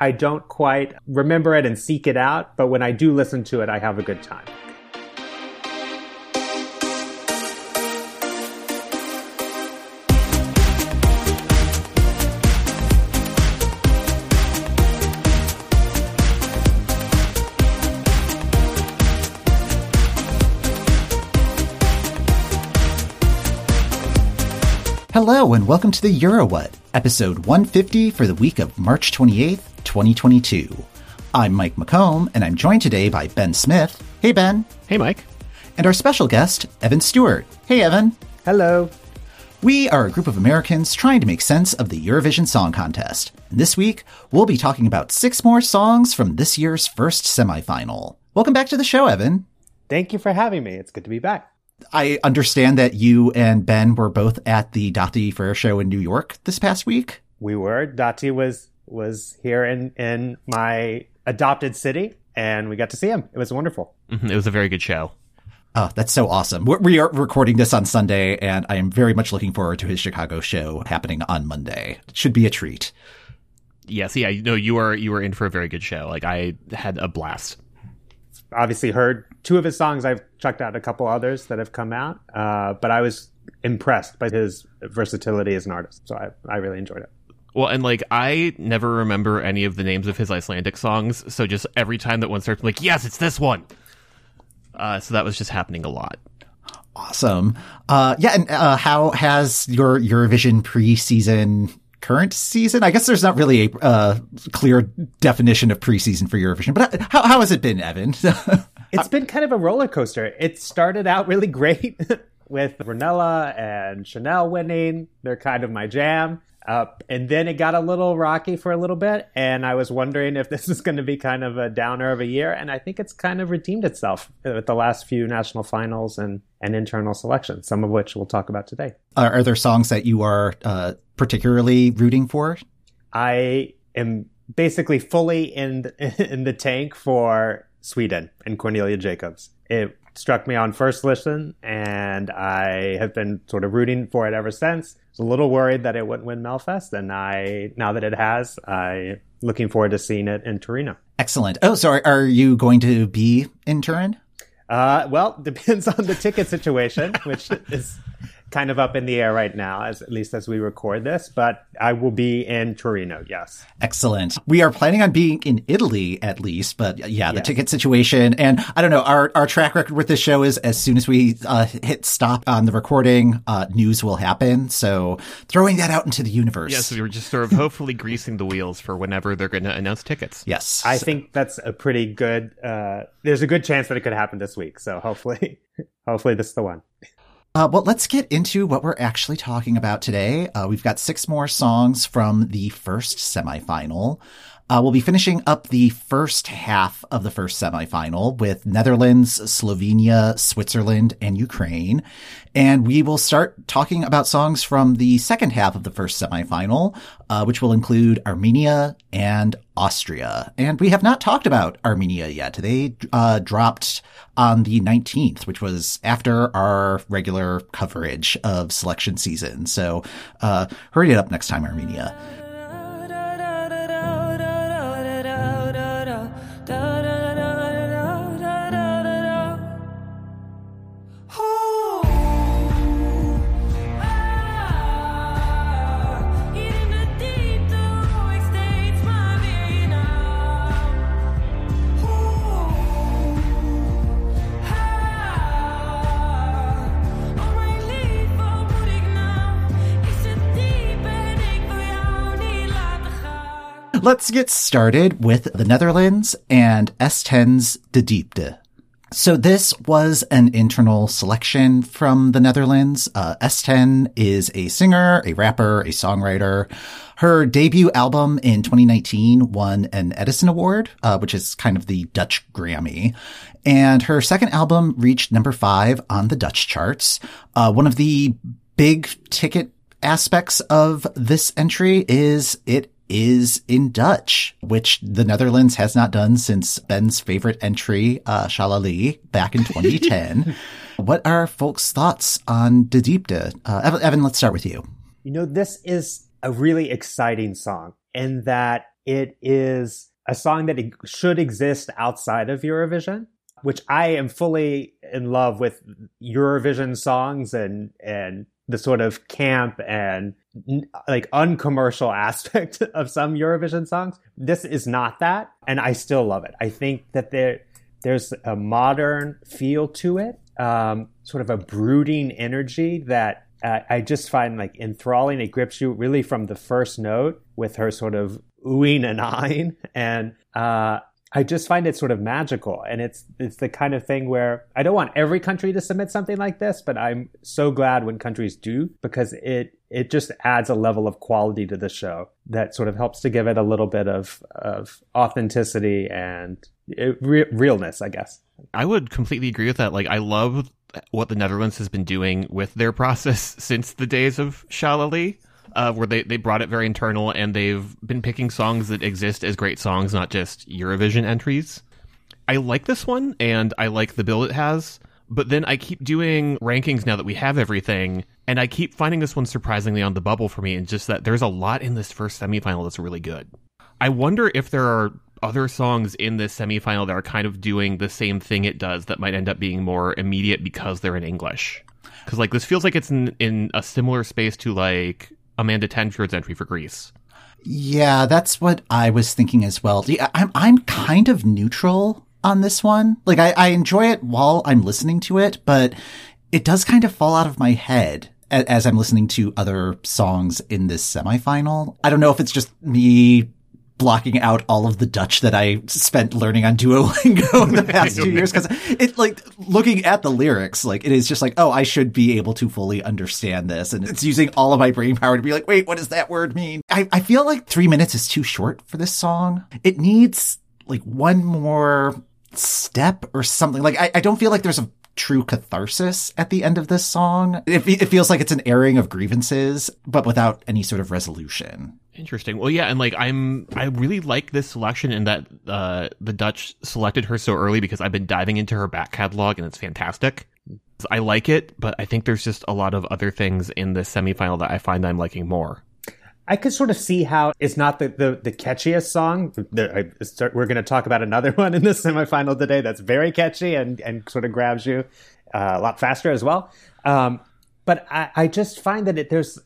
I don't quite remember it and seek it out, but when I do listen to it, I have a good time. Hello and welcome to the EuroWhat, episode 150 for the week of March 28th, 2022. I'm Mike McComb, and I'm joined today by Ben Smith. Hey, Ben. Hey, Mike. And our special guest, Evan Stewart. Hey, Evan. Hello. We are a group of Americans trying to make sense of the Eurovision Song Contest. And this week, we'll be talking about six more songs from this year's first semifinal. Welcome back to the show, Evan. Thank you for having me. It's good to be back. I understand that you and Ben were both at the Daði Freyr Show in New York this past week. We were. Dathi was was here in in my adopted city, and we got to see him. It was wonderful. Mm-hmm. It was a very good show. Oh, that's so awesome. We're, we are recording this on Sunday, and I am very much looking forward to his Chicago show happening on Monday. It should be a treat. Yes, yeah, no, you were you were in for a very good show. Like I had a blast obviously heard two of his songs. I've checked out a couple others that have come out, uh, but I was impressed by his versatility as an artist. So I, I really enjoyed it. Well, and like I never remember any of the names of his Icelandic songs, so just every time that one starts, I'm like, yes, it's this one. Uh, so that was just happening a lot. Awesome. Uh, yeah, and uh, how has your Eurovision preseason current season? I guess there's not really a uh, clear definition of preseason for Eurovision, but how, how has it been, Evan? it's been kind of a roller coaster. It started out really great with Ronela and Chanel winning. They're kind of my jam. Uh, and then it got a little rocky for a little bit, and I was wondering if this is going to be kind of a downer of a year. And I think it's kind of redeemed itself with the last few national finals and, and internal selections, some of which we'll talk about today. Are, are there songs that you are uh, particularly rooting for? I am basically fully in in the tank for Sweden and Cornelia Jacobs. It struck me on first listen, and I have been sort of rooting for it ever since. I was a little worried that it wouldn't win Melfest, and I now that it has, I looking forward to seeing it in Torino. Excellent. Oh, so are, are you going to be in Turin? Uh, well, depends on the ticket situation, which is kind of up in the air right now, as at least as we record this, but I will be in Torino, yes. Excellent. We are planning on being in Italy at least, but yeah, the yes. ticket situation. And I don't know, our, our track record with this show is as soon as we uh, hit stop on the recording, uh, news will happen. So throwing that out into the universe. Yes, we were just sort of hopefully greasing the wheels for whenever they're going to announce tickets. Yes. I so. think that's a pretty good, uh, there's a good chance that it could happen this week. So hopefully, hopefully this is the one. Uh, well, let's get into what we're actually talking about today. Uh, we've got six more songs from the first semifinal. Uh, we'll be finishing up the first half of the first semifinal with Netherlands, Slovenia, Switzerland, and Ukraine. And we will start talking about songs from the second half of the first semifinal, uh, which will include Armenia and Austria. And we have not talked about Armenia yet. They uh, dropped on the 19th, which was after our regular coverage of selection season. So uh, hurry it up next time, Armenia. Let's get started with the Netherlands and S10's De Diepte. So this was an internal selection from the Netherlands. Uh, S10 is a singer, a rapper, a songwriter. Her debut album in 2019 won an Edison Award, uh, which is kind of the Dutch Grammy. And her second album reached number five on the Dutch charts. Uh, one of the big ticket aspects of this entry is it is in Dutch, which the Netherlands has not done since Ben's favorite entry, uh, Sha-la-lie, back in 2010. what are folks' thoughts on De Diepte? Uh, Evan, let's start with you. You know, this is a really exciting song in that it is a song that should exist outside of Eurovision, which I am fully in love with Eurovision songs and and the sort of camp and like uncommercial aspect of some Eurovision songs. This is not that, and I still love it. I think that there there's a modern feel to it, um, sort of a brooding energy that uh, I just find like enthralling. It grips you really from the first note with her sort of oohing and eyeing, and uh, I just find it sort of magical. And it's it's the kind of thing where I don't want every country to submit something like this, but I'm so glad when countries do because it it just adds a level of quality to the show that sort of helps to give it a little bit of of authenticity and it, re- realness, I guess. I would completely agree with that. Like, I love what the Netherlands has been doing with their process since the days of Sha-la-lie uh, where they, they brought it very internal and they've been picking songs that exist as great songs, not just Eurovision entries. I like this one and I like the bill it has, but then I keep doing rankings now that we have everything, and I keep finding this one surprisingly on the bubble for me, and just that there's a lot in this first semifinal that's really good. I wonder if there are other songs in this semifinal that are kind of doing the same thing it does that might end up being more immediate because they're in English. Because like this feels like it's in, in a similar space to like Amanda Tenfjord's entry for Greece. Yeah, that's what I was thinking as well. I'm I'm kind of neutral on this one. Like I, I enjoy it while I'm listening to it, but it does kind of fall out of my head as I'm listening to other songs in this semifinal. I don't know if it's just me blocking out all of the Dutch that I spent learning on Duolingo in the past two years. Cause it like looking at the lyrics, like it is just like, oh, I should be able to fully understand this. And it's using all of my brain power to be like, wait, what does that word mean? I, I feel like three minutes is too short for this song. It needs like one more step or something. Like I, I don't feel like there's a true catharsis at the end of this song. It, it feels like it's an airing of grievances, but without any sort of resolution. Interesting. Well, yeah, and like I'm, I really like this selection in that uh, the Dutch selected her so early because I've been diving into her back catalog and it's fantastic. I like it, but I think there's just a lot of other things in the semifinal that I find I'm liking more. I could sort of see how it's not the, the, the catchiest song. The, start, we're going to talk about another one in the semifinal today that's very catchy and, and sort of grabs you uh, a lot faster as well. Um, but I, I, just find that it, there's,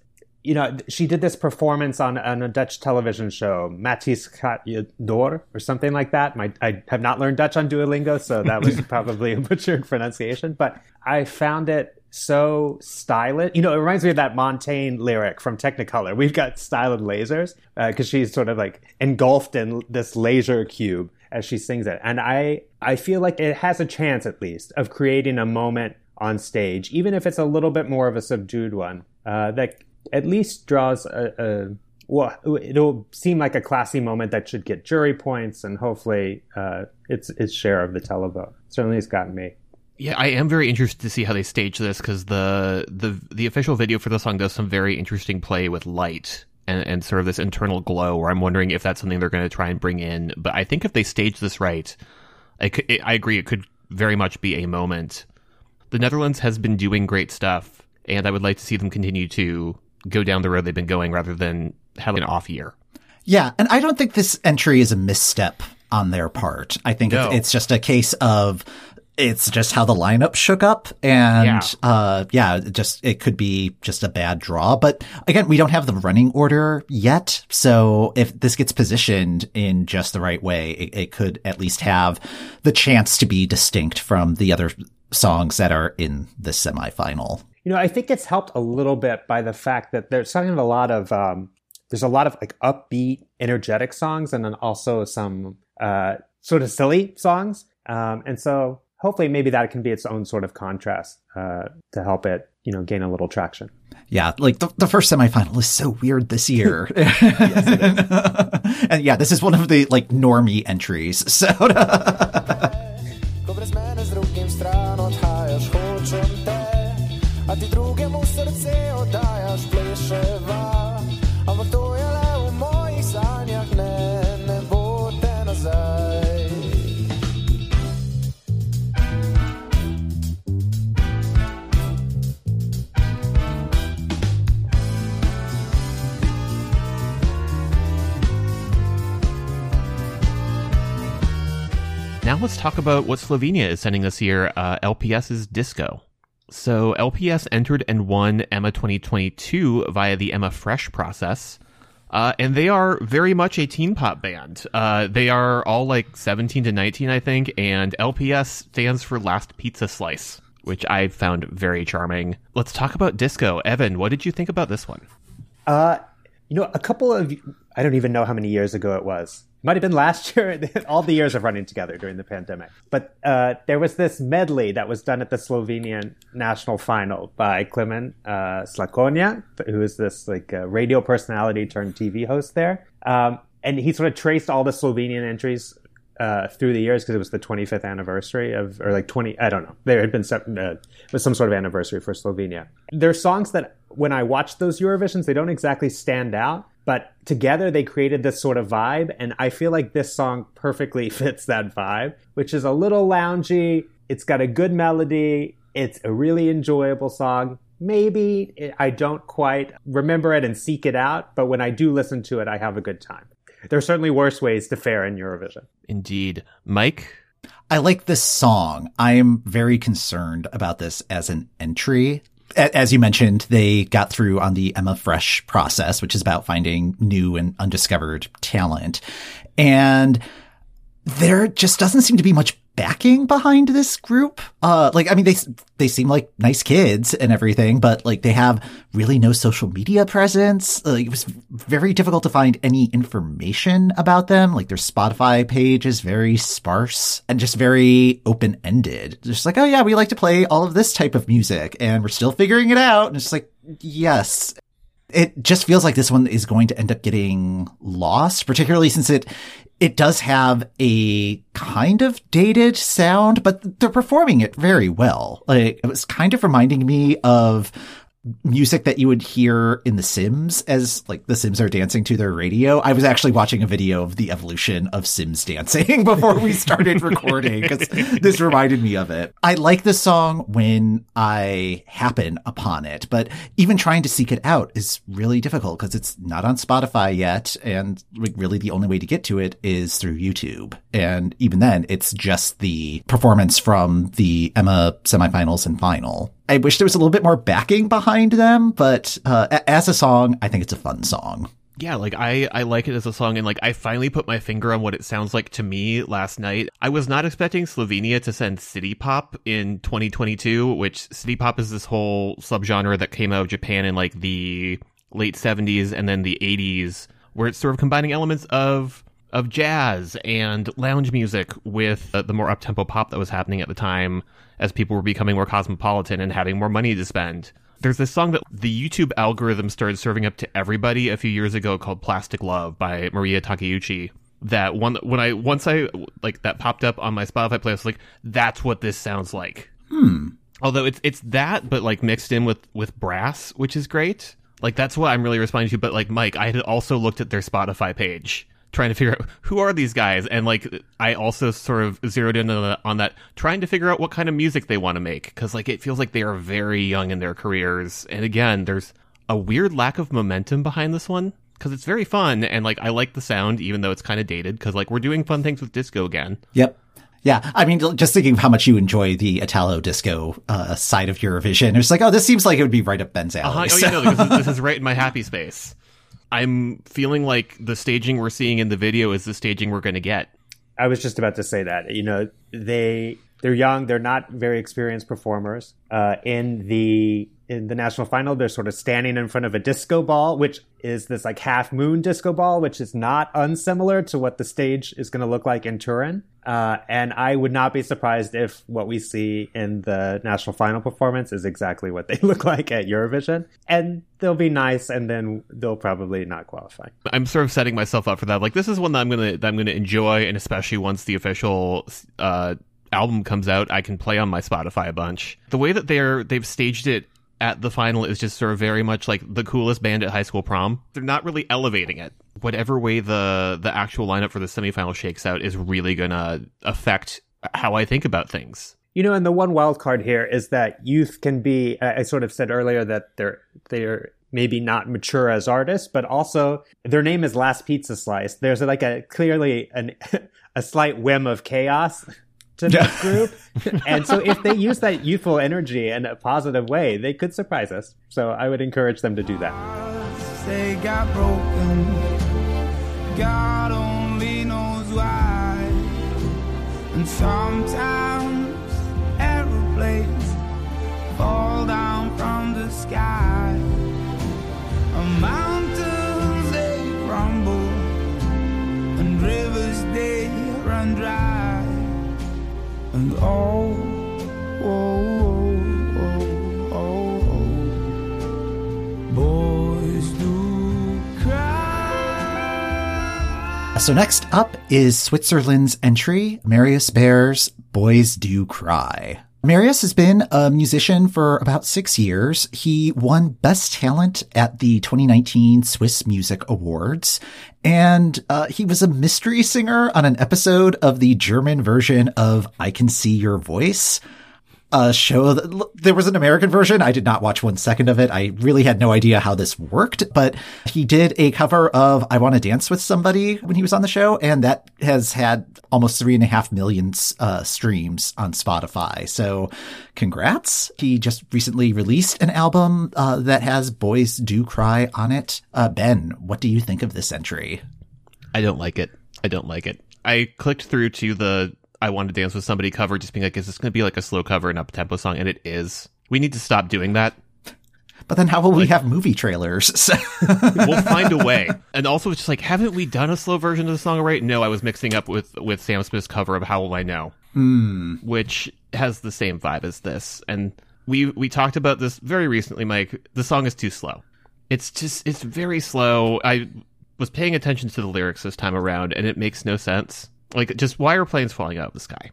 you know, she did this performance on, on a Dutch television show, gaat door, or something like that. My, I have not learned Dutch on Duolingo, so that was probably a butchered pronunciation. But I found it so stylish. You know, it reminds me of that Montaigne lyric from Technicolor. We've got styled lasers because uh, she's sort of like engulfed in this laser cube as she sings it. And I, I feel like it has a chance at least of creating a moment on stage, even if it's a little bit more of a subdued one, uh, that at least draws a, a well, it'll seem like a classy moment that should get jury points and hopefully uh, its its share of the televote. Certainly, it's gotten me. Yeah, I am very interested to see how they stage this because the the the official video for the song does some very interesting play with light and, and sort of this internal glow. Where I'm wondering if that's something they're going to try and bring in. But I think if they stage this right, I, could, it, I agree it could very much be a moment. The Netherlands has been doing great stuff, and I would like to see them continue to go down the road they've been going rather than have an off year. Yeah, and I don't think this entry is a misstep on their part. I think no. it's just a case of it's just how the lineup shook up and yeah. uh yeah just it could be just a bad draw but again we don't have the running order yet so if this gets positioned in just the right way it, it could at least have the chance to be distinct from the other songs that are in the semifinal you know i think it's helped a little bit by the fact that there's kind of a lot of um there's a lot of like upbeat energetic songs and then also some uh sort of silly songs. Um, and so hopefully maybe that can be its own sort of contrast uh, to help it you know gain a little traction. Yeah like the, the first semifinal is so weird this year. Yes, and yeah this is one of the like normie entries. So Now let's talk about what Slovenia is sending this year, uh, LPS's Disko. So LPS entered and won EMA 2022 via the EMA Fresh process. Uh, and they are very much a teen pop band. Uh, they are all like 17 to 19, I think, and LPS stands for Last Pizza Slice, which I found very charming. Let's talk about Disko. Evan, what did you think about this one? Uh, you know, a couple of, I don't even know how many years ago it was. Might have been last year. All the years of running together during the pandemic. But uh, there was this medley that was done at the Slovenian national final by Klemen uh, who is this like uh, radio personality turned TV host there. Um, and he sort of traced all the Slovenian entries uh, through the years because it was the 25th anniversary of, or like 20, I don't know. There had been some, uh, was some sort of anniversary for Slovenia. There are songs that when I watch those Eurovisions, they don't exactly stand out, but together they created this sort of vibe. And I feel like this song perfectly fits that vibe, which is a little loungy. It's got a good melody. It's a really enjoyable song. Maybe I don't quite remember it and seek it out, but when I do listen to it, I have a good time. There are certainly worse ways to fare in Eurovision. Indeed. Mike? I like this song. I am very concerned about this as an entry as you mentioned, they got through on the EMA Fresh process, which is about finding new and undiscovered talent. And there just doesn't seem to be much backing behind this group. Uh, like, I mean, they, they seem like nice kids and everything, but like they have really no social media presence. Like, it was very difficult to find any information about them. Like their Spotify page is very sparse and just very open ended. Just like, oh yeah, we like to play all of this type of music and we're still figuring it out. And it's like, yes, it just feels like this one is going to end up getting lost, particularly since it it does have a kind of dated sound, but they're performing it very well. Like it was kind of reminding me of music that you would hear in The Sims as like the Sims are dancing to their radio. I was actually watching a video of the evolution of Sims dancing before we started recording because this reminded me of it. I like this song when I happen upon it, but even trying to seek it out is really difficult because it's not on Spotify yet. And like really the only way to get to it is through YouTube. And even then it's just the performance from the EMA semifinals and final. I wish there was a little bit more backing behind them, but uh, as a song, I think it's a fun song. Yeah, like I, I like it as a song and like I finally put my finger on what it sounds like to me last night. I was not expecting Slovenia to send city pop in 2022, which city pop is this whole subgenre that came out of Japan in like the late 70s and then the 80s where it's sort of combining elements of of jazz and lounge music with uh, the more uptempo pop that was happening at the time as people were becoming more cosmopolitan and having more money to spend. There's this song that the YouTube algorithm started serving up to everybody a few years ago called Plastic Love by Mariya Takeuchi. That one when I once I like that popped up on my Spotify playlist, like that's what this sounds like. Hmm. Although it's it's that, but like mixed in with with brass, which is great. Like that's what I'm really responding to. But like Mike, I had also looked at their Spotify page trying to figure out who are these guys and like i also sort of zeroed in on that, on that trying to figure out what kind of music they want to make because like it feels like they are very young in their careers and again there's a weird lack of momentum behind this one because it's very fun and like i like the sound even though it's kind of dated because like we're doing fun things with disco again yep yeah, I mean, just thinking of how much you enjoy the Italo disco uh, side of Eurovision, it's like, oh, this seems like it would be right up Ben's alley. Uh-huh. Oh, so. yeah, no, this is, this is right in my happy space. I'm feeling like the staging we're seeing in the video is the staging we're going to get. I was just about to say that. You know, they they're young. They're not very experienced performers. Uh, in the in the national final, they're sort of standing in front of a disco ball, which is this like half moon disco ball, which is not unsimilar to what the stage is going to look like in Turin. Uh, and I would not be surprised if what we see in the national final performance is exactly what they look like at Eurovision. And they'll be nice, and then they'll probably not qualify. I'm sort of setting myself up for that. Like this is one that I'm gonna that I'm gonna enjoy, and especially once the official uh, album comes out, I can play on my Spotify a bunch. The way that they're they've staged it at the final is just sort of very much like the coolest band at high school prom. They're not really elevating it. Whatever way the the actual lineup for the semifinal shakes out is really gonna affect how I think about things. You know, and the one wild card here is that youth can be. I sort of said earlier that they're they're maybe not mature as artists, but also their name is Last Pizza Slice. There's like a clearly an, a slight whim of chaos to this group. and so if they use that youthful energy in a positive way, they could surprise us. So I would encourage them to do that. They got broken. God only knows why. And sometimes aeroplanes fall down from the sky. And mountains they crumble. And rivers they run dry. And oh, oh, oh, oh, oh, boys do cry. So next up is Switzerland's entry, Marius Bear's Boys Do Cry. Marius has been a musician for about six years. He won Best Talent at the 2019 Swiss Music Awards, and uh, he was a mystery singer on an episode of the German version of I Can See Your Voice a show that there was an American version. I did not watch one second of it. I really had no idea how this worked, but he did a cover of I Want to Dance with Somebody when he was on the show. And that has had almost three and a half million uh, streams on Spotify. So congrats. He just recently released an album uh, that has Boys Do Cry on it. Uh, ben, what do you think of this entry? I don't like it. I don't like it. I clicked through to the I want to dance with somebody cover, just being like, is this going to be like a slow cover and up tempo song? And it is. We need to stop doing that. But then how will like, we have movie trailers? we'll find a way. And also, it's just like, haven't we done a slow version of the song already? No, I was mixing up with with Sam Smith's cover of How Will I Know, mm. which has the same vibe as this. And we we talked about this very recently, Mike. The song is too slow. It's just it's very slow. I was paying attention to the lyrics this time around, and it makes no sense. Like, just why are planes falling out of the sky?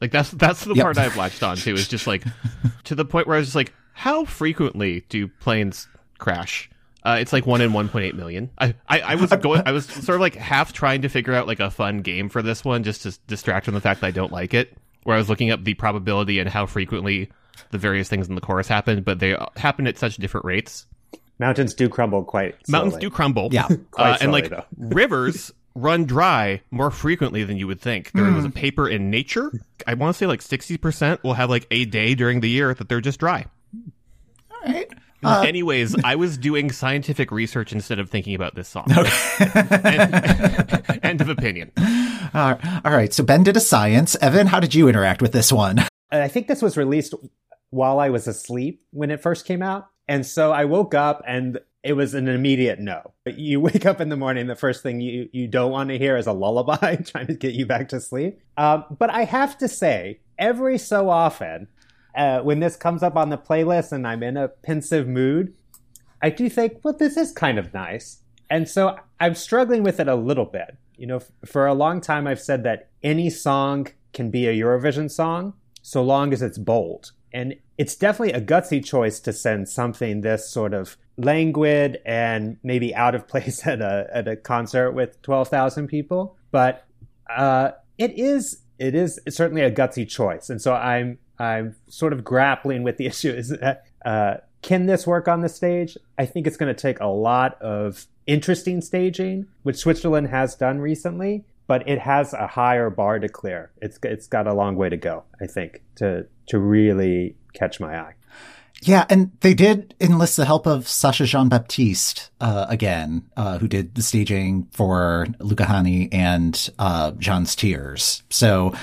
Like that's that's the yep. part I've latched on to is just like to the point where I was just like, how frequently do planes crash? Uh, it's like one in 1.8 million. I, I, I was going, I was sort of like half trying to figure out like a fun game for this one just to distract from the fact that I don't like it. Where I was looking up the probability and how frequently the various things in the chorus happen, but they happen at such different rates. Mountains do crumble quite. Slowly. Mountains do crumble. Yeah, uh, and like rivers run dry more frequently than you would think. There mm. was a paper in Nature. I want to say like 60% will have like a day during the year that they're just dry. All right. Uh, Anyways, I was doing scientific research instead of thinking about this song. Okay. end, end, of opinion. all right. So Ben did a science. Evan, how did you interact with this one? I think this was released while I was asleep when it first came out. And so I woke up and it was an immediate no. You wake up in the morning, the first thing you, you don't want to hear is a lullaby trying to get you back to sleep. Um, but I have to say, every so often, uh, when this comes up on the playlist and I'm in a pensive mood, I do think, well, this is kind of nice. And so I'm struggling with it a little bit. You know, f- for a long time, I've said that any song can be a Eurovision song so long as it's bold. And it's definitely a gutsy choice to send something this sort of languid and maybe out of place at a at a concert with twelve thousand people. But uh, it is it is certainly a gutsy choice, and so I'm I'm sort of grappling with the issue: is that, uh, can this work on the stage? I think it's going to take a lot of interesting staging, which Switzerland has done recently. But it has a higher bar to clear. It's it's got a long way to go, I think, to to really catch my eye. Yeah, and they did enlist the help of Sacha Jean-Baptiste uh, again, uh, who did the staging for Luca Hänni and uh, Gjon's Tears. So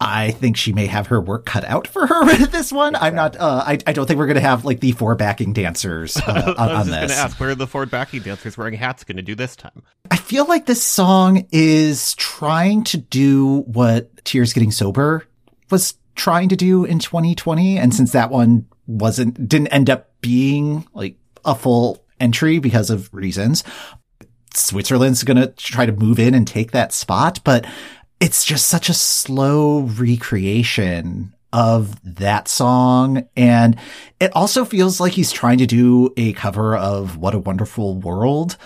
I think she may have her work cut out for her with this one. Exactly. I'm not. Uh, I, I don't think we're going to have like the four backing dancers uh, on, this. I was just going to ask where are the four backing dancers wearing hats going to do this time? I feel like this song is trying to do what Tears Getting Sober was trying to do in 2020, and since that one wasn't, didn't end up being like a full entry because of reasons. Switzerland's going to try to move in and take that spot, but it's just such a slow recreation of that song. And it also feels like he's trying to do a cover of What a Wonderful World,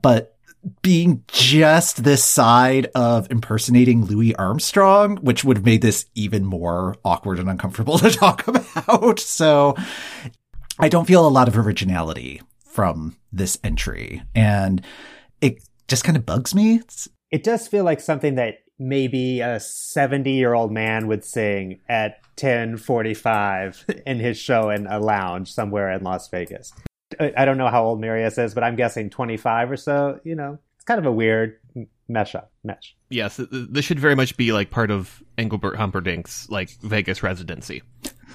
but being just this side of impersonating Louis Armstrong, which would have made this even more awkward and uncomfortable to talk about. So I don't feel a lot of originality from this entry. And it just kind of bugs me. It's, It does feel like something that maybe a 70 year old man would sing at 1045 in his show in a lounge somewhere in Las Vegas. I I don't know how old Marius is, but I'm guessing 25 or so. You know, it's kind of a weird mesh up, mesh. Yes, th- th- this should very much be like part of Engelbert Humperdinck's like Vegas residency.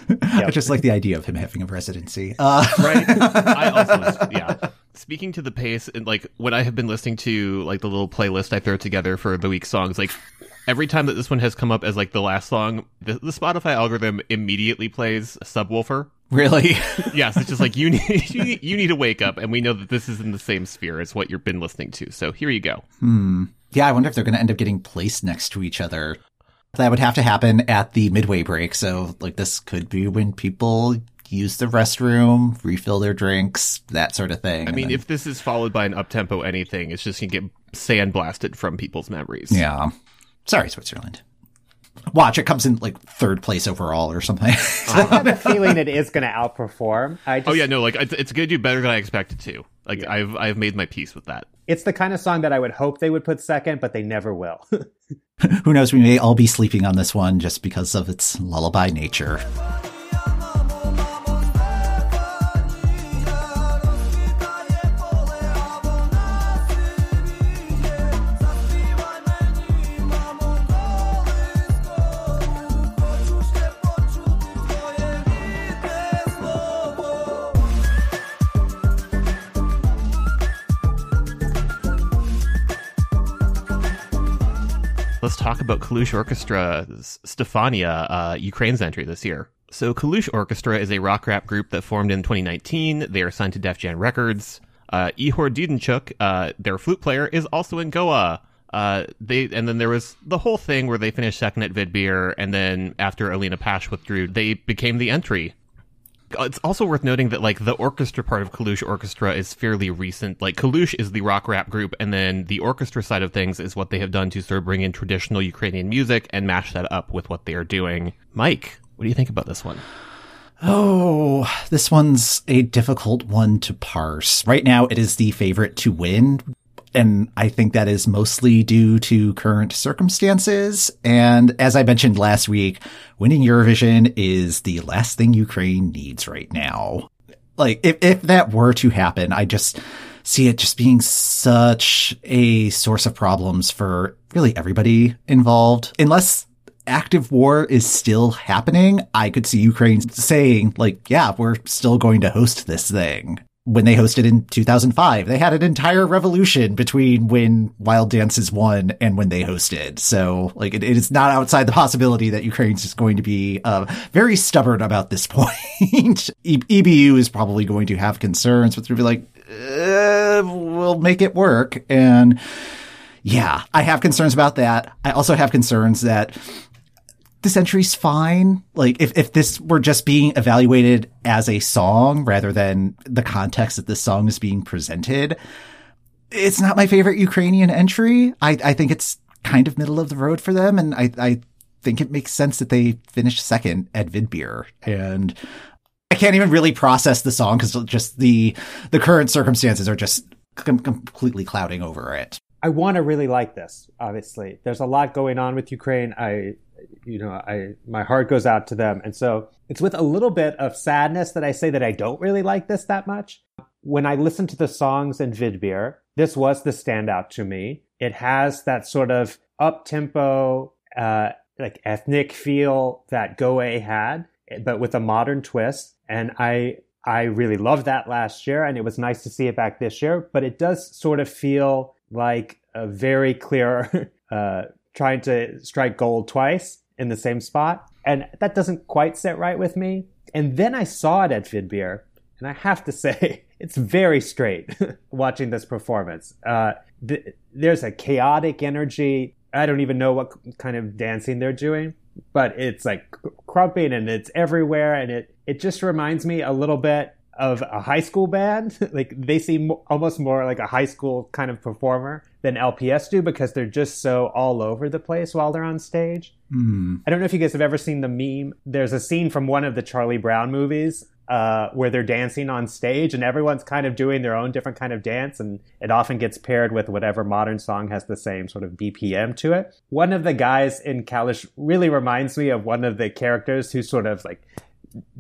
I just like the idea of him having a residency. Uh, right i also yeah speaking to the pace and like when i have been listening to like the little playlist i throw together for the week songs like every time that this one has come up as like the last song the, the spotify algorithm immediately plays Subwoolfer really? yes it's just like you need, you need you need to wake up and we know that this is in the same sphere as what you've been listening to so here you go Hmm. Yeah, I wonder if they're going to end up getting placed next to each other. That would have to happen at the midway break. So, like, this could be when people use the restroom, refill their drinks, that sort of thing. i mean if this is followed by an up-tempo anything it's just gonna get sandblasted from people's memories yeah. Sorry, Switzerland. Watch, it comes in like third place overall or something. I have a feeling it is going to outperform. I oh, just, oh yeah no like it's, it's gonna do better than i expected to like i've i've made my peace with that It's the kind of song that I would hope they would put second, but they never will. Who knows? We may all be sleeping on this one just because of its lullaby nature. Let's talk about Kalush Orchestra's Stefania, uh, Ukraine's entry this year. So Kalush Orchestra is a rock rap group that formed in 2019. They are signed to Def Jam Records. Uh, Ihor Dudenchuk, uh, their flute player, is also in Go_A. Uh, they and then there was the whole thing where they finished second at Vidbir, and then after Alina Pash withdrew, they became the entry. It's also worth noting that like the orchestra part of Kalush Orchestra is fairly recent. Like Kalush is the rock rap group, and then the orchestra side of things is what they have done to sort of bring in traditional Ukrainian music and mash that up with what they are doing. Mike, what do you think about this one? Oh, this one's a difficult one to parse. Right now, it is the favorite to win. And I think that is mostly due to current circumstances. And as I mentioned last week, winning Eurovision is the last thing Ukraine needs right now. Like, if, if that were to happen, I just see it just being such a source of problems for really everybody involved. Unless active war is still happening, I could see Ukraine saying, like, yeah, we're still going to host this thing. When they hosted in 2005, they had an entire revolution between when Wild Dances won and when they hosted. So, like, it, it is not outside the possibility that Ukraine's just going to be uh, very stubborn about this point. E- EBU is probably going to have concerns, but they'll be like, uh, we'll make it work. And yeah, I have concerns about that. I also have concerns that this entry's fine. Like if, if this were just being evaluated as a song rather than the context that this song is being presented, it's not my favorite Ukrainian entry. I, I think it's kind of middle of the road for them. And I, I think it makes sense that they finished second at Vidbir. And I can't even really process the song because just the, the current circumstances are just com- completely clouding over it. I want to really like this. Obviously, there's a lot going on with Ukraine. I, you know, I my heart goes out to them, and so it's with a little bit of sadness that I say that I don't really like this that much. When I listen to the songs in Vidbir, this was the standout to me. It has that sort of up tempo, uh, like ethnic feel that Go_A had, but with a modern twist. And I I really loved that last year, and it was nice to see it back this year. But it does sort of feel like a very clear uh, trying to strike gold twice in the same spot, and that doesn't quite sit right with me. And then I saw it at Vidbir, and I have to say it's very straight watching this performance. Uh, th- there's a chaotic energy. I don't even know what kind of dancing they're doing, but it's like crumping and it's everywhere, and it it just reminds me a little bit of a high school band. like they seem almost more like a high school kind of performer than LPS do because they're just so all over the place while they're on stage. Hmm. I don't know if you guys have ever seen the meme. There's a scene from one of the Charlie Brown movies uh, where they're dancing on stage and everyone's kind of doing their own different kind of dance and it often gets paired with whatever modern song has the same sort of BPM to it. One of the guys in Kalush really reminds me of one of the characters who's sort of like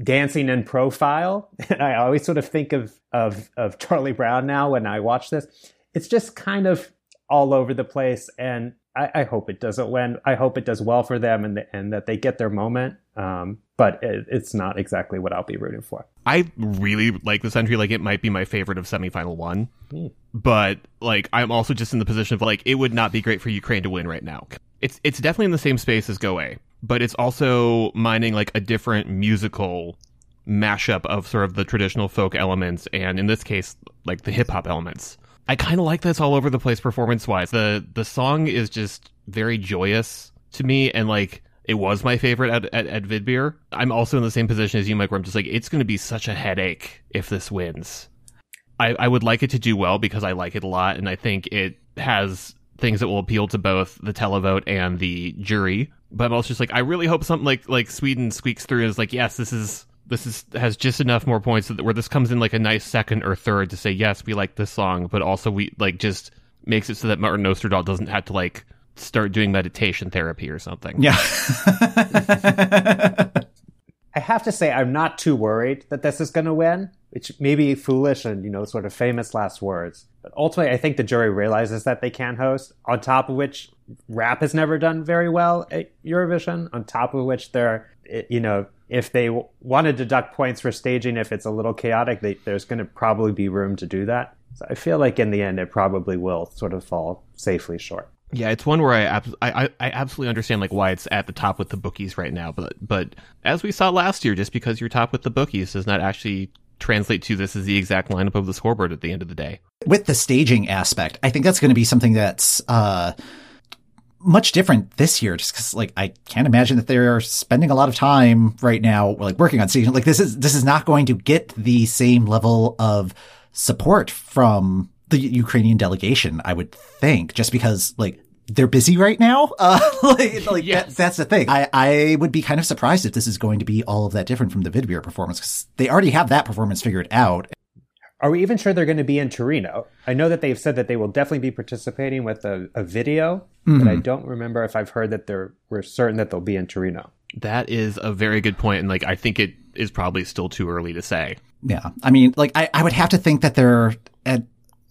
dancing in profile. And I always sort of think of, of, of Charlie Brown now when I watch this. It's just kind of all over the place and I, I hope it doesn't win. I hope it does well for them and, the, and that they get their moment. Um, but it, it's not exactly what I'll be rooting for. I really like this entry. Like, it might be my favorite of semifinal one. Mm. But like, I'm also just in the position of like, it would not be great for Ukraine to win right now. It's it's definitely in the same space as Go A, but it's also mining like a different musical mashup of sort of the traditional folk elements, and in this case, like the hip hop elements. I kind of like this all over the place performance wise. The the song is just very joyous to me, and like it was my favorite at, at, at Vidbir. I'm also in the same position as you, Mike, where I'm just like, it's going to be such a headache if this wins. I, I would like it to do well because I like it a lot, and I think it has things that will appeal to both the televote and the jury. But I'm also just like, I really hope something like like Sweden squeaks through and is like, yes, this is this is has just enough more points that, where this comes in like a nice second or third to say yes, we like this song, but also we like just makes it so that Martin Osterdahl doesn't have to like start doing meditation therapy or something. Yeah. I have to say, I'm not too worried that this is going to win, which may be foolish and, you know, sort of famous last words. But ultimately, I think the jury realizes that they can host, on top of which rap has never done very well at Eurovision, on top of which they're, eh, you know, if they want to deduct points for staging, if it's a little chaotic, they, there's going to probably be room to do that. So I feel like in the end, it probably will sort of fall safely short. Yeah, it's one where I, ab- I I absolutely understand like why it's at the top with the bookies right now, but but as we saw last year, just because you're top with the bookies does not actually translate to this is the exact lineup of the scoreboard at the end of the day. With the staging aspect, I think that's going to be something that's uh, much different this year, just because like I can't imagine that they're spending a lot of time right now like working on staging. Like this is this is not going to get the same level of support from the Ukrainian delegation, I would think, just because like they're busy right now. Uh, like, like Yes. that, that's the thing. I, I would be kind of surprised if this is going to be all of that different from the Vidbir performance because they already have that performance figured out. Are we even sure they're going to be in Torino? I know that they've said that they will definitely be participating with a, a video, but I don't remember if I've heard that they're we're certain that they'll be in Torino. That is a very good point, and like I think it is probably still too early to say. Yeah. I mean, like I, I would have to think that they're at,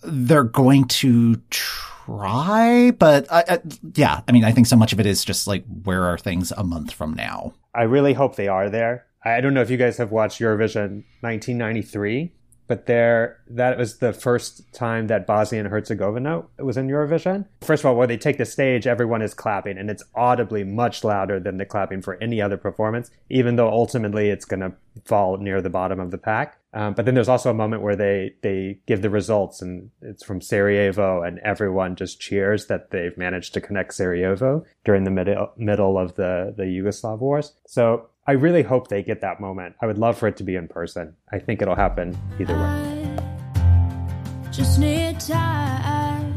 they're going to try, but I, I, yeah, I mean, I think so much of it is just like where are things a month from now? I really hope they are there. I don't know if you guys have watched Eurovision 1993, but there that was the first time that Bosnia and Herzegovina was in Eurovision. First of all, when they take the stage, everyone is clapping, and it's audibly much louder than the clapping for any other performance, even though ultimately it's going to fall near the bottom of the pack. Um, but then there's also a moment where they they give the results, and it's from Sarajevo, and everyone just cheers that they've managed to connect Sarajevo during the middle middle of the the Yugoslav wars. So I really hope they get that moment. I would love for it to be in person. I think it'll happen either way. I just need time.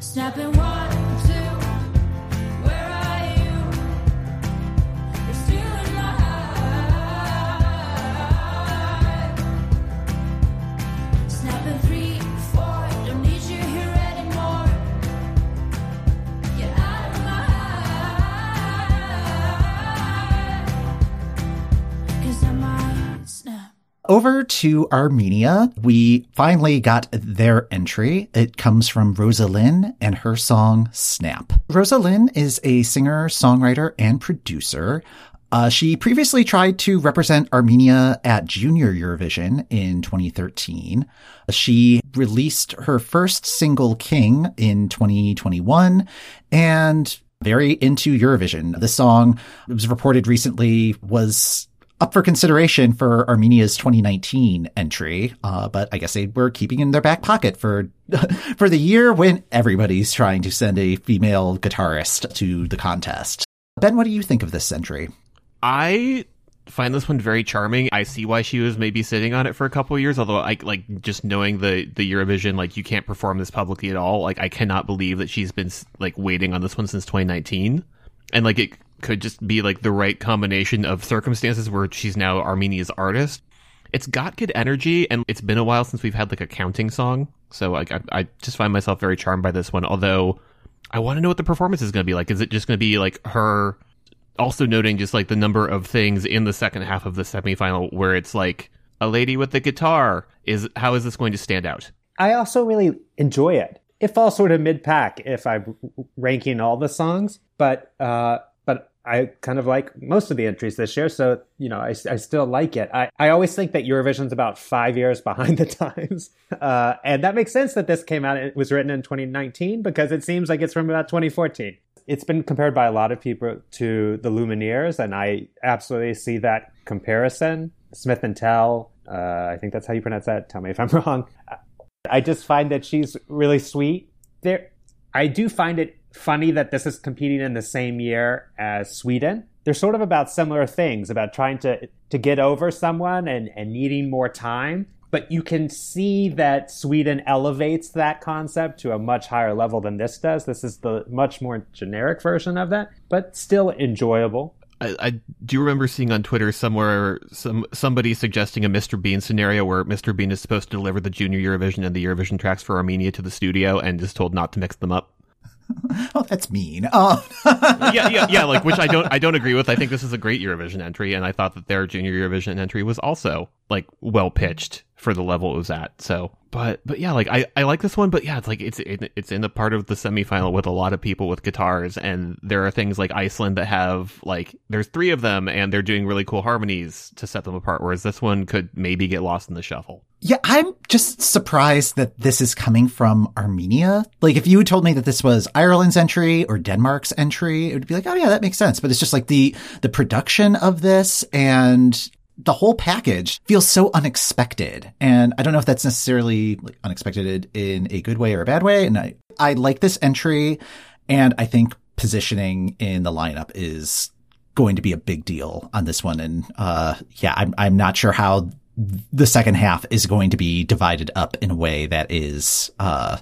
Snapping one, Over to Armenia, we finally got their entry. It comes from Rosa Linn and her song Snap. Rosa Linn is a singer, songwriter, and producer. Uh, she previously tried to represent Armenia at Junior Eurovision in 2013. She released her first single, King, in 2021 and very into Eurovision. The song it was reported recently was up for consideration for Armenia's 2019 entry, uh, but I guess they were keeping in their back pocket for for the year when everybody's trying to send a female guitarist to the contest. Ben, what do you think of this entry? I find this one very charming. I see why she was maybe sitting on it for a couple of years. Although, I like just knowing the the Eurovision, like you can't perform this publicly at all. Like I cannot believe that she's been like waiting on this one since 2019, and like it could just be like the right combination of circumstances where she's now Armenia's artist. It's got good energy, and it's been a while since we've had like a counting song, so like I, I just find myself very charmed by this one. Although I want to know what the performance is going to be like. Is it just going to be like her? Also noting just like the number of things in the second half of the semifinal where it's like a lady with the guitar is how is this going to stand out? I also really enjoy it. It falls sort of mid pack if I'm ranking all the songs, but uh, I kind of like most of the entries this year, so you know I, I still like it. I, I always think that Eurovision's about five years behind the times, uh, and that makes sense that this came out. It was written in 2019 because it seems like it's from about 2014. It's been compared by a lot of people to the Lumineers, and I absolutely see that comparison. Smith and Thell, uh, I think that's how you pronounce that. Tell me if I'm wrong. I just find that she's really sweet. There, I do find it funny that this is competing in the same year as Sweden. They're sort of about similar things, about trying to to get over someone and, and needing more time. But you can see that Sweden elevates that concept to a much higher level than this does. This is the much more generic version of that, but still enjoyable. I, I do remember seeing on Twitter somewhere some somebody suggesting a Mr. Bean scenario where Mr. Bean is supposed to deliver the Junior Eurovision and the Eurovision tracks for Armenia to the studio and is told not to mix them up. Oh, that's mean. Oh, yeah, yeah, yeah. Like, which I don't, I don't agree with. I think this is a great Eurovision entry, and I thought that their Junior Eurovision entry was also like well pitched for the level it was at. So, but, but yeah, like I, I like this one, but yeah, it's like it's, it, it's in the part of the semifinal with a lot of people with guitars, and there are things like Iceland that have like there's three of them, and they're doing really cool harmonies to set them apart. Whereas this one could maybe get lost in the shuffle. yeah. I'm just surprised that this is coming from Armenia. Like, if you had told me that this was Ireland's entry or Denmark's entry, it would be like, oh yeah, that makes sense. But it's just like the the production of this and the whole package feels so unexpected. And I don't know if that's necessarily like unexpected in a good way or a bad way. And I, I like this entry. And I think positioning in the lineup is going to be a big deal on this one. And, uh, yeah, I'm, I'm not sure how the second half is going to be divided up in a way that is, uh,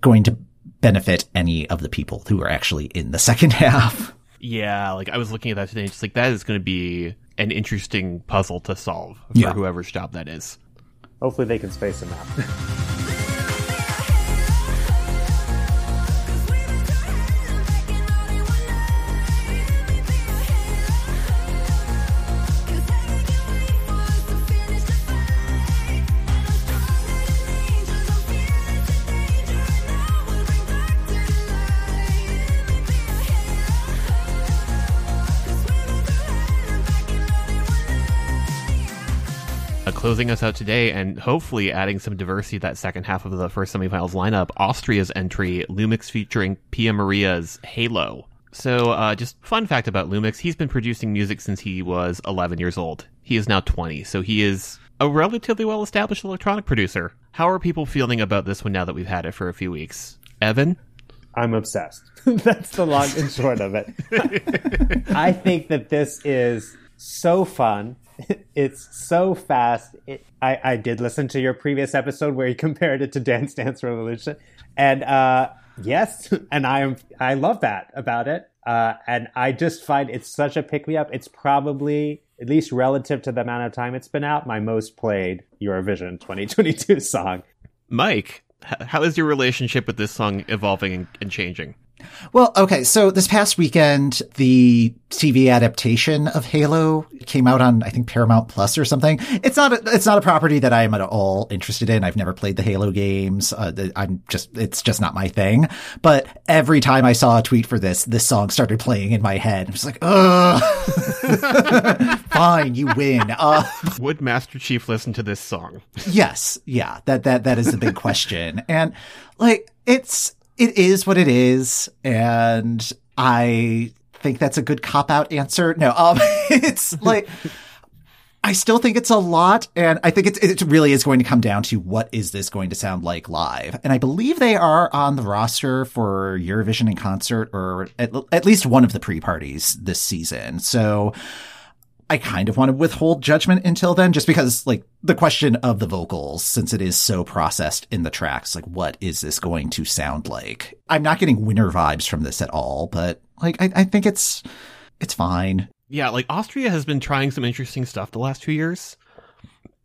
going to benefit any of the people who are actually in the second half. Yeah, like I was looking at that today, just like that is going to be an interesting puzzle to solve for Yeah. whoever's job that is. Hopefully, they can space them out. closing us out today and hopefully adding some diversity to that second half of the first semifinals lineup, Austria's entry, LUM!X featuring Pia Maria's Halo. So, uh, just fun fact about LUM!X, he's been producing music since he was 11 years old. He is now 20, so he is a relatively well established electronic producer. How are people feeling about this one now that we've had it for a few weeks? Evan? I'm obsessed. That's the long and short of it. I think that this is so fun. It's so fast. It, I, I did listen to your previous episode where you compared it to Dance Dance Revolution, and uh, yes, and I am I love that about it. Uh, and I just find it's such a pick me up. It's probably at least relative to the amount of time it's been out, my most played Eurovision 2022 song. Mike, how is your relationship with this song evolving and, and changing? Well, okay. So this past weekend, the TV adaptation of Halo came out on, I think, Paramount Plus or something. It's not, a, it's not a property that I am at all interested in. I've never played the Halo games. Uh, I'm just, it's just not my thing. But every time I saw a tweet for this, this song started playing in my head. I'm just like, ugh. Fine, you win. Uh, Would Master Chief listen to this song? yes, yeah, that that that is the big question. And like it's it is what it is, and I think that's a good cop out answer. No, um, it's like. I still think it's a lot, and I think it's, it really is going to come down to what is this going to sound like live. And I believe they are on the roster for Eurovision in concert, or at, at least one of the pre-parties this season. So I kind of want to withhold judgment until then, just because, like, the question of the vocals, since it is so processed in the tracks, like, what is this going to sound like? I'm not getting winner vibes from this at all, but, like, I, I think it's, It's fine. Yeah, like Austria has been trying some interesting stuff the last two years.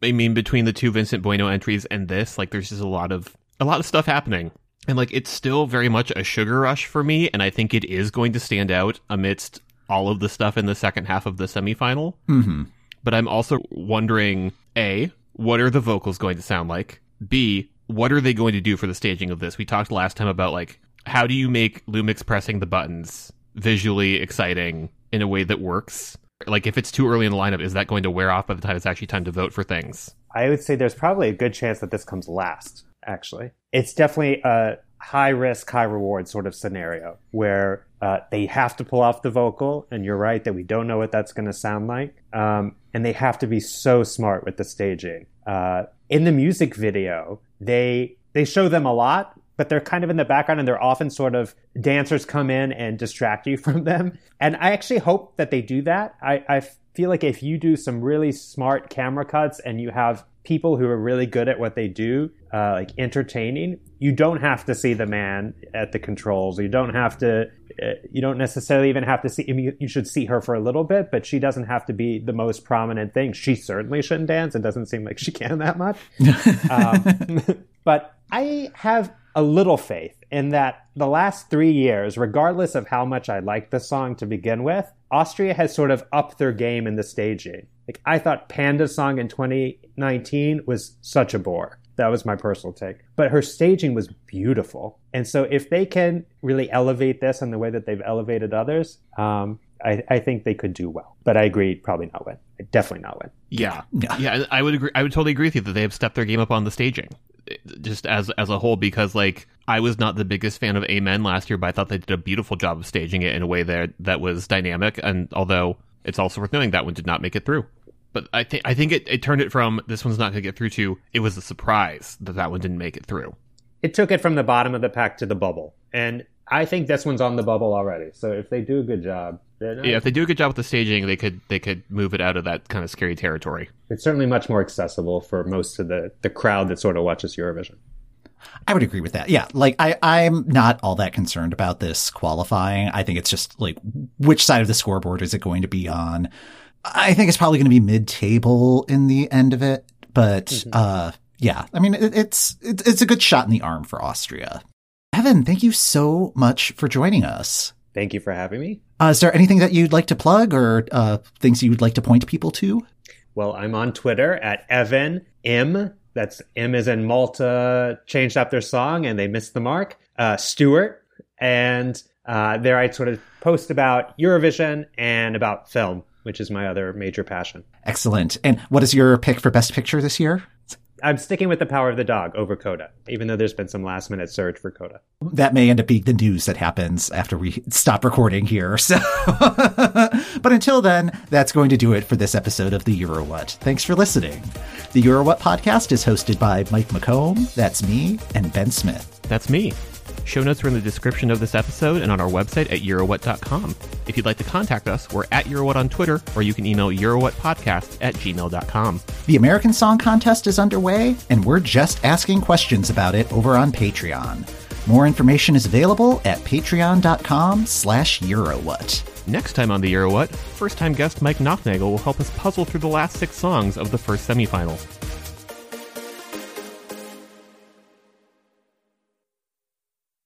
I mean, between the two Vincent Bueno entries and this, like, there's just a lot of a lot of stuff happening, and like, it's still very much a sugar rush for me, and I think it is going to stand out amidst all of the stuff in the second half of the semifinal. hmm But I'm also wondering: a, what are the vocals going to sound like? B, what are they going to do for the staging of this? We talked last time about like how do you make LUM!X pressing the buttons visually exciting in a way that works? Like if it's too early in the lineup, is that going to wear off by the time it's actually time to vote for things? I would say there's probably a good chance that this comes last, actually. It's definitely a high risk, high reward sort of scenario where uh, they have to pull off the vocal, and you're right that we don't know what that's going to sound like. Um, and they have to be so smart with the staging. Uh, in the music video, they they show them a lot, but they're kind of in the background and they're often sort of dancers come in and distract you from them. And I actually hope that they do that. I, I feel like if you do some really smart camera cuts and you have people who are really good at what they do, uh, like entertaining, you don't have to see the man at the controls. You don't have to, uh, you don't necessarily even have to see, I mean, you should see her for a little bit, but she doesn't have to be the most prominent thing. She certainly shouldn't dance. It doesn't seem like she can that much. um, but I have a little faith in that the last three years, regardless of how much I liked the song to begin with, Austria has sort of upped their game in the staging. Like I thought PÆNDA's song in 2019 was such a bore. That was my personal take. But her staging was beautiful. And so if they can really elevate this in the way that they've elevated others, um, I, I think they could do well. But I agree, probably not win. Definitely not win. Yeah, Yeah. yeah. I would agree. I would totally agree with you that they have stepped their game up on the staging, just as as a whole. Because like I was not the biggest fan of Amen last year, but I thought they did a beautiful job of staging it in a way that that was dynamic. And although it's also worth knowing that one did not make it through. But I think I think it, it turned it from this one's not going to get through to it was a surprise that that one didn't make it through. It took it from the bottom of the pack to the bubble. And I think this one's on the bubble already. So if they do a good job, then Yeah, if they do a good job with the staging, they could they could move it out of that kind of scary territory. it's certainly much more accessible for most of the, the crowd that sort of watches Eurovision. I would agree with that. Yeah. Like I, I'm not all that concerned about this qualifying. I think it's just like which side of the scoreboard is it going to be on? I think it's probably going to be mid table in the end of it. But, uh, yeah, I mean, it, it's, it's, it's a good shot in the arm for Austria. Evan, thank you so much for joining us. Thank you for having me. Uh, is there anything that you'd like to plug or, uh, things you'd like to point people to? Well, I'm on Twitter at Evan M. That's M is in Malta changed up their song and they missed the mark. Uh, Stewart. And uh, there I sort of post about Eurovision and about film, which is my other major passion. Excellent. And what is your pick for best picture this year? I'm sticking with the power of the dog over Coda, even though there's been some last minute surge for Coda. that may end up being the news that happens after we stop recording here. So, but until then, that's going to do it for this episode of the Euro What. Thanks for listening. The Euro What podcast is hosted by Mike McComb, that's me, and Ben Smith. That's me. Show notes are in the description of this episode and on our website at Eurowhat.com. If you'd like to contact us, we're at Eurowhat on Twitter, or you can email EurowhatPodcast at gmail.com. The American Song Contest is underway, and we're just asking questions about it over on Patreon. More information is available at patreon.com slash Eurowhat. Next time on the Eurowhat, first time guest Mike Knopfnagel will help us puzzle through the last six songs of the first semifinal.